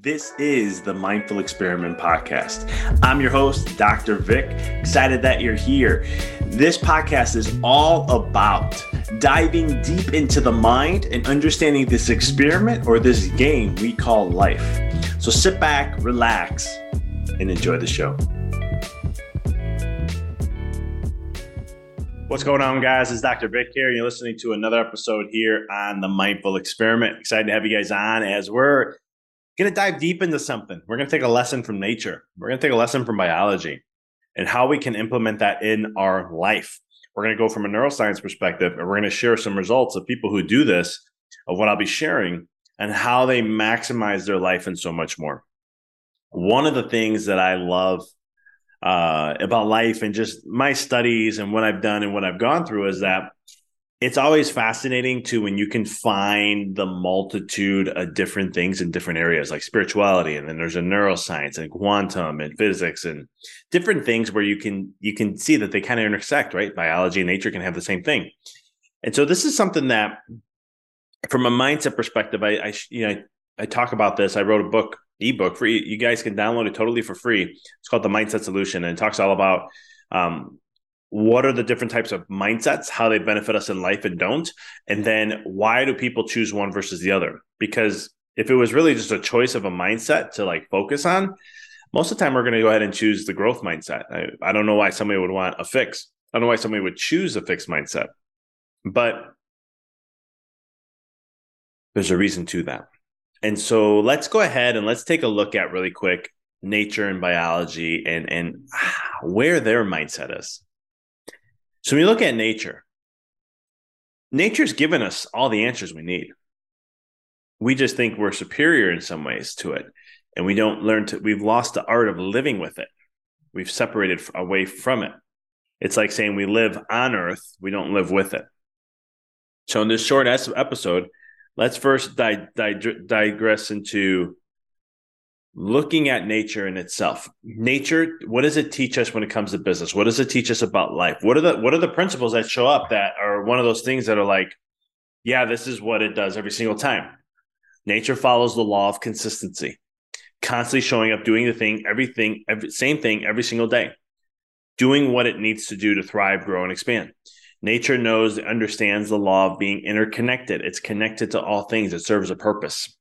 This is the Mindful Experiment Podcast. I'm your host, Dr. Vic. Excited that you're here. This podcast is all about diving deep into the mind and understanding this experiment or this game we call life. So sit back, relax, and enjoy the show. What's going on, guys? It's Dr. Vic here. You're listening to another episode here on the Mindful Experiment. Excited to have you guys on as we're going to dive deep into something. We're going to take a lesson from nature. We're going to take a lesson from biology and how we can implement that in our life. We're going to go from a neuroscience perspective and we're going to share some results of people who do this, of what I'll be sharing, and how they maximize their life and so much more. One of the things that I love uh, about life and just my studies and what I've done and what I've gone through is that it's always fascinating to when you can find the multitude of different things in different areas like spirituality and then there's a neuroscience and quantum and physics and different things where you can you can see that they kind of intersect right? Biology and nature can have the same thing. And so this is something that from a mindset perspective i, I you know I, I talk about this. I wrote a book ebook for you, you guys can download it totally for free. It's called the mindset solution and it talks all about um, what are the different types of mindsets, how they benefit us in life and don't, and then why do people choose one versus the other? Because if it was really just a choice of a mindset to like focus on, most of the time we're going to go ahead and choose the growth mindset. I, I don't know why somebody would want a fix. I don't know why somebody would choose a fixed mindset, but there's a reason to that. And so let's go ahead and let's take a look at really quick nature and biology and and where their mindset is. So when you look at nature, nature's given us all the answers we need. We just think we're superior in some ways to it. And we don't learn to, we've lost the art of living with it. We've separated away from it. It's like saying we live on earth, we don't live with it. So in this short episode, let's first di- di- digress into looking at nature in itself. Nature what does it teach us when it comes to business? What does it teach us about life? What are the what are the principles that show up that are one of those things that are like yeah this is what it does every single time. Nature follows the law of consistency. Constantly showing up doing the thing everything every, same thing every single day. Doing what it needs to do to thrive grow and expand. Nature knows understands the law of being interconnected. It's connected to all things. It serves a purpose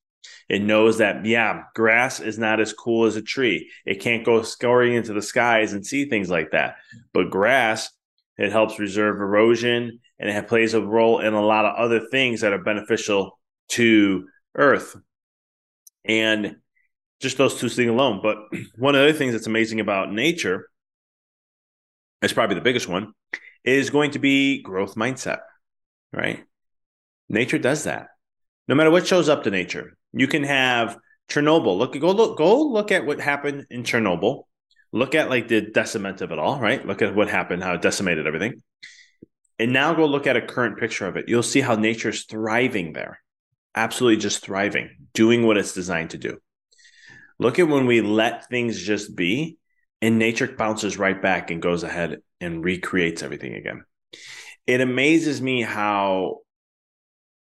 it knows that, yeah, grass is not as cool as a tree. It can't go scouring into the skies and see things like that. But grass, it helps reserve erosion and it plays a role in a lot of other things that are beneficial to Earth. And just those two things alone. But one of the other things that's amazing about nature, it's probably the biggest one, is going to be growth mindset, right? Nature does that. No matter what shows up to nature, you can have Chernobyl. Look, go look, go look at what happened in Chernobyl. Look at like the deciment of it all, right? Look at what happened, how it decimated everything. And now go look at a current picture of it. You'll see how nature's thriving there. Absolutely just thriving, doing what it's designed to do. Look at when we let things just be and nature bounces right back and goes ahead and recreates everything again. It amazes me how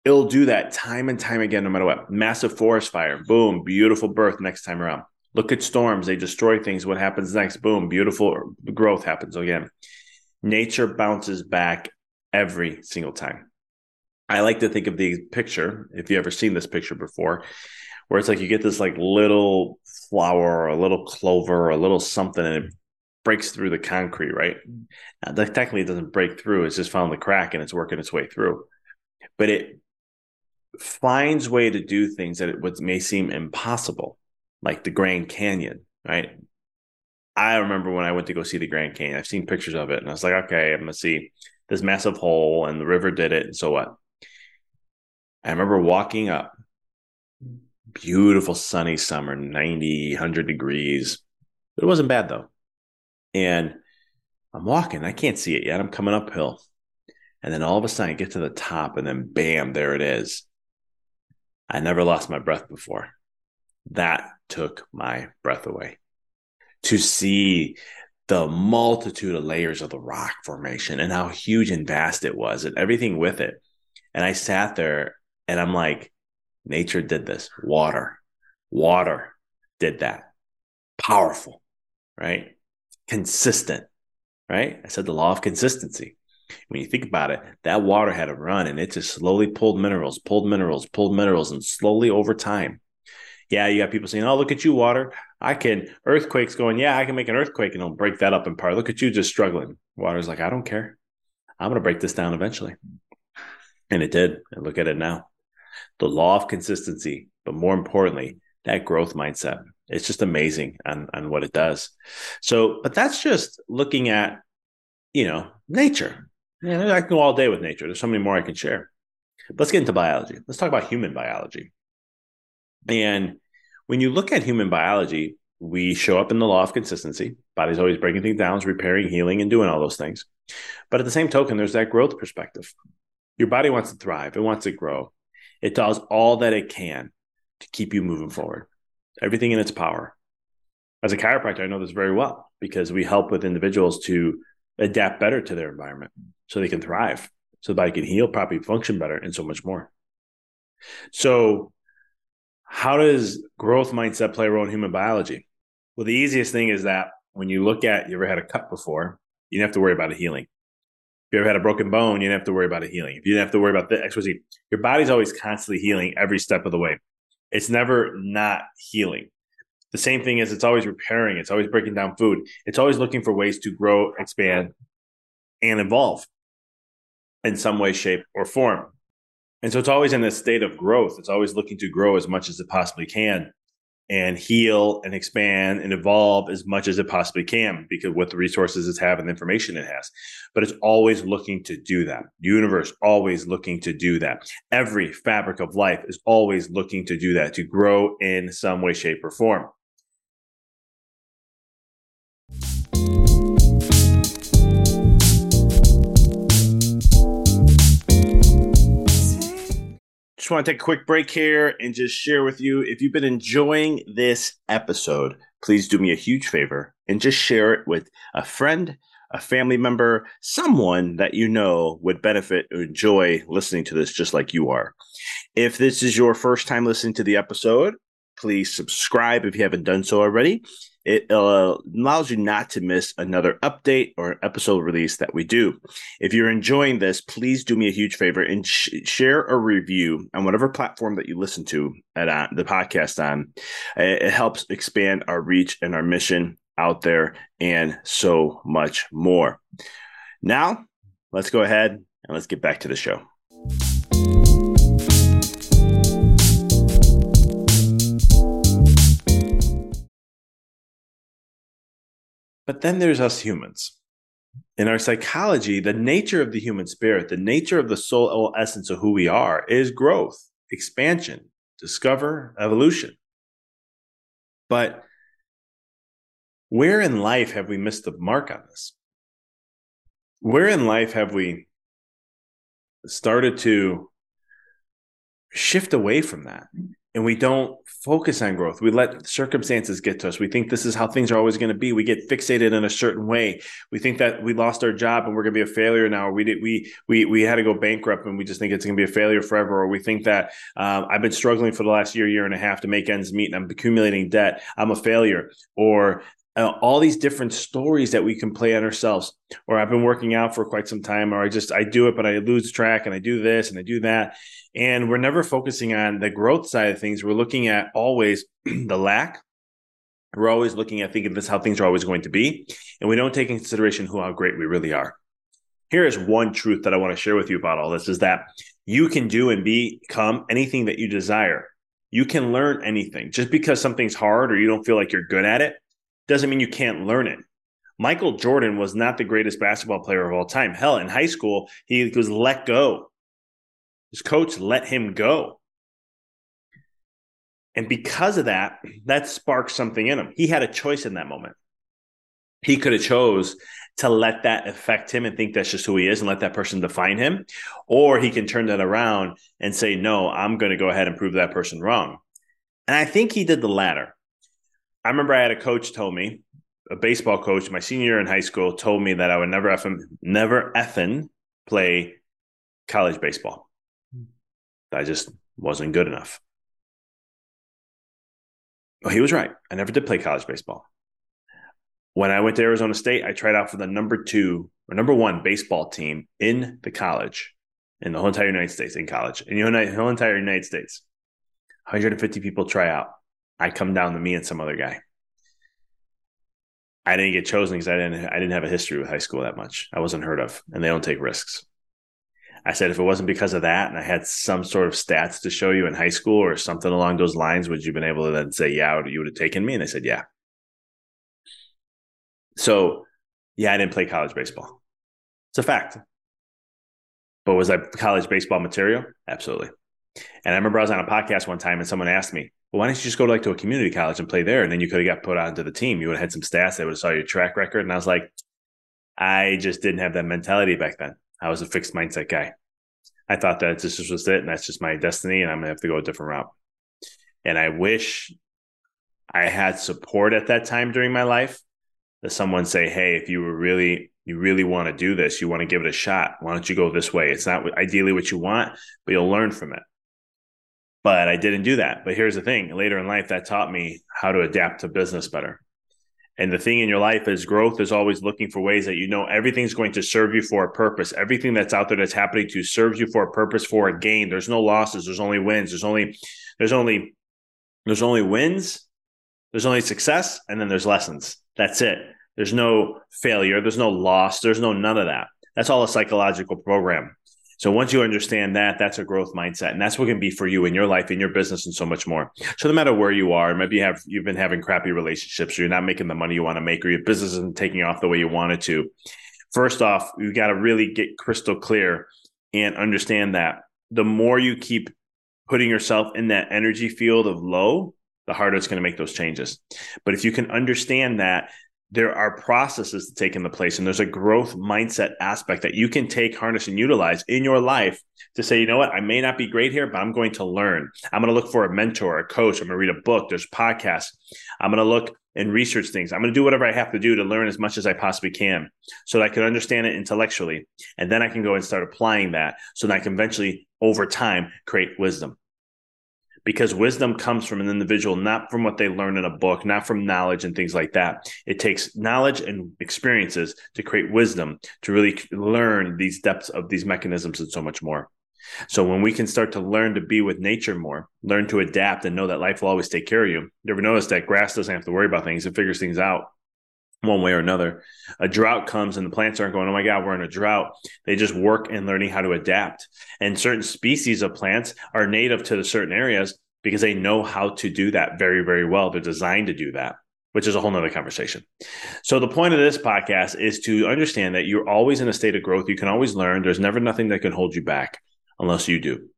it'll do that time and time again, no matter what. Massive forest fire, boom, beautiful birth next time around. Look at storms, they destroy things. What happens next? Boom, beautiful growth happens again. Nature bounces back every single time. I like to think of the picture, if you've ever seen this picture before, where it's like you get this like little flower or a little clover or a little something and it breaks through the concrete, right? Now, technically it doesn't break through, it's just found the crack and it's working its way through. But it finds way to do things that it may seem impossible, like the Grand Canyon, right? I remember when I went to go see the Grand Canyon, I've seen pictures of it and I was like, okay, I'm gonna see this massive hole and the river did it, and so what? I remember walking up, beautiful sunny summer, 90, 100 degrees. It wasn't bad though. And I'm walking, I can't see it yet. I'm coming uphill. And then all of a sudden I get to the top and then bam, there it is. I never lost my breath before. That took my breath away. To see the multitude of layers of the rock formation and how huge and vast it was and everything with it. And I sat there and I'm like, nature did this. Water, water did that. Powerful, right? Consistent, right? I said the law of consistency. When you think about it, that water had a run and it just slowly pulled minerals, pulled minerals, pulled minerals, and slowly over time. Yeah, you got people saying, Oh, look at you, water. I can earthquakes going, Yeah, I can make an earthquake and it'll break that up in part. Look at you just struggling. Water's like, I don't care. I'm gonna break this down eventually. And it did. And look at it now. The law of consistency, but more importantly, that growth mindset. It's just amazing on, on what it does. So, but that's just looking at, you know, nature. Yeah, I can go all day with nature. There's so many more I can share. Let's get into biology. Let's talk about human biology. And when you look at human biology, we show up in the law of consistency. Body's always breaking things down, repairing, healing, and doing all those things. But at the same token, there's that growth perspective. Your body wants to thrive, it wants to grow. It does all that it can to keep you moving forward, everything in its power. As a chiropractor, I know this very well because we help with individuals to adapt better to their environment so they can thrive, so the body can heal properly, function better, and so much more. So, how does growth mindset play a role in human biology? Well, the easiest thing is that when you look at you ever had a cut before, you don't have to worry about a healing. If you ever had a broken bone, you don't have to worry about a healing. If you didn't have to worry about the XYZ, your body's always constantly healing every step of the way. It's never not healing. The same thing is it's always repairing, it's always breaking down food, it's always looking for ways to grow, expand, and evolve in some way, shape, or form. And so it's always in a state of growth. It's always looking to grow as much as it possibly can and heal and expand and evolve as much as it possibly can because what the resources it has and the information it has. But it's always looking to do that. Universe always looking to do that. Every fabric of life is always looking to do that, to grow in some way, shape, or form. Just want to take a quick break here and just share with you if you've been enjoying this episode, please do me a huge favor and just share it with a friend, a family member, someone that you know would benefit or enjoy listening to this just like you are. If this is your first time listening to the episode, please subscribe if you haven't done so already. It uh, allows you not to miss another update or episode release that we do. If you're enjoying this, please do me a huge favor and sh- share a review on whatever platform that you listen to at uh, the podcast on. It, it helps expand our reach and our mission out there and so much more. Now, let's go ahead and let's get back to the show. But then there's us humans. In our psychology, the nature of the human spirit, the nature of the soul essence of who we are is growth, expansion, discover, evolution. But where in life have we missed the mark on this? Where in life have we started to shift away from that? And we don't focus on growth. We let circumstances get to us. We think this is how things are always going to be. We get fixated in a certain way. We think that we lost our job and we're going to be a failure now. We did we we we had to go bankrupt and we just think it's going to be a failure forever. Or we think that um, I've been struggling for the last year, year and a half to make ends meet, and I'm accumulating debt. I'm a failure. Or uh, all these different stories that we can play on ourselves or i've been working out for quite some time or i just i do it but i lose track and i do this and i do that. And we're never focusing on the growth side of things. We're looking at always the lack. We're always looking at thinking this how things are always going to be and we don't take in consideration who how great we really are. Here is one truth that i want to share with you about all this is that you can do and become anything that you desire. You can learn anything. Just because something's hard or you don't feel like you're good at it doesn't mean you can't learn it. Michael Jordan was not the greatest basketball player of all time. Hell, in high school, he was let go. His coach let him go. And because of that, that sparked something in him. He had a choice in that moment. He could have chose to let that affect him and think that's just who he is and let that person define him. Or he can turn that around and say, no, I'm going to go ahead and prove that person wrong. And I think he did the latter. I remember I had a coach told me, a baseball coach, my senior year in high school, told me that I would never effing, never effing play college baseball. Hmm. I just wasn't good enough. Well, he was right. I never did play college baseball. When I went to Arizona State, I tried out for the number two or number one baseball team in the college, in the whole entire United States, in college, in the whole entire United States. 150 people try out. I come down to me and some other guy. I didn't get chosen because I didn't I didn't have a history with high school that much. I wasn't heard of, and they don't take risks. I said if it wasn't because of that, and I had some sort of stats to show you in high school or something along those lines, would you been able to then say, yeah, you would have taken me? And they said, yeah. So, yeah, I didn't play college baseball. It's a fact. But was I college baseball material? Absolutely. And I remember I was on a podcast one time and someone asked me, well, why don't you just go like to a community college and play there? And then you could have got put onto the team. You would have had some stats. They would have saw your track record. And I was like, I just didn't have that mentality back then. I was a fixed mindset guy. I thought that this was it and that's just my destiny and I'm gonna have to go a different route. And I wish I had support at that time during my life that someone say, Hey, if you were really you really want to do this, you want to give it a shot, why don't you go this way? It's not ideally what you want, but you'll learn from it but I didn't do that. But here's the thing later in life, that taught me how to adapt to business better. And the thing in your life is growth is always looking for ways that you know everything's going to serve you for a purpose. Everything that's out there that's happening to you serves you for a purpose, for a gain. There's no losses. There's only wins. There's only, there's only, there's only wins. There's only success, and then there's lessons. That's it. There's no failure. There's no loss. There's no none of that. That's all a psychological program. So once you understand that, that's a growth mindset, and that's what can be for you in your life, in your business, and so much more. So no matter where you are, maybe you have you've been having crappy relationships, or you're not making the money you want to make, or your business isn't taking off the way you want it to. First off, you got to really get crystal clear and understand that the more you keep putting yourself in that energy field of low, the harder it's going to make those changes. But if you can understand that there are processes to take into place and there's a growth mindset aspect that you can take harness and utilize in your life to say you know what? I may not be great here but i'm going to learn. I'm going to look for a mentor a coach. I'm going to read a book. There's podcasts. I'm going to look and research things. I'm going to do whatever i have to do to learn as much as i possibly can so that i can understand it intellectually and then i can go and start applying that so that i can eventually over time create wisdom because wisdom comes from an individual, not from what they learn in a book, not from knowledge and things like that. It takes knowledge and experiences to create wisdom, to really learn these depths of these mechanisms and so much more. So when we can start to learn to be with nature more, learn to adapt and know that life will always take care of you. You ever notice that grass doesn't have to worry about things, it figures things out one way or another. A drought comes and the plants aren't going, oh my God, we're in a drought. They just work in learning how to adapt. And certain species of plants are native to the certain areas because they know how to do that very, very well. They're designed to do that. which is a whole nother conversation. So the point of this podcast is to understand that you're always in a state of growth. You can always learn. There's never nothing that can hold you back unless you do.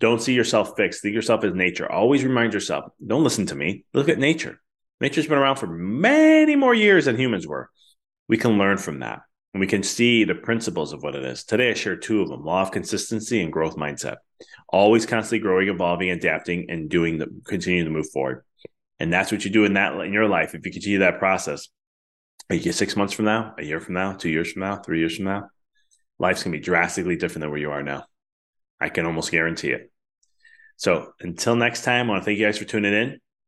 Don't see yourself fixed. Think yourself as nature. Always remind yourself, don't listen to me. Look at nature. Nature's been around for many more years than humans were. We can learn from that and we can see the principles of what it is. Today, I share two of them law of consistency and growth mindset. Always constantly growing, evolving, adapting, and doing the continuing to move forward. And that's what you do in that in your life. If you continue that process, you get six months from now, a year from now, two years from now, three years from now, life's gonna be drastically different than where you are now. I can almost guarantee it. So until next time, I want to thank you guys for tuning in.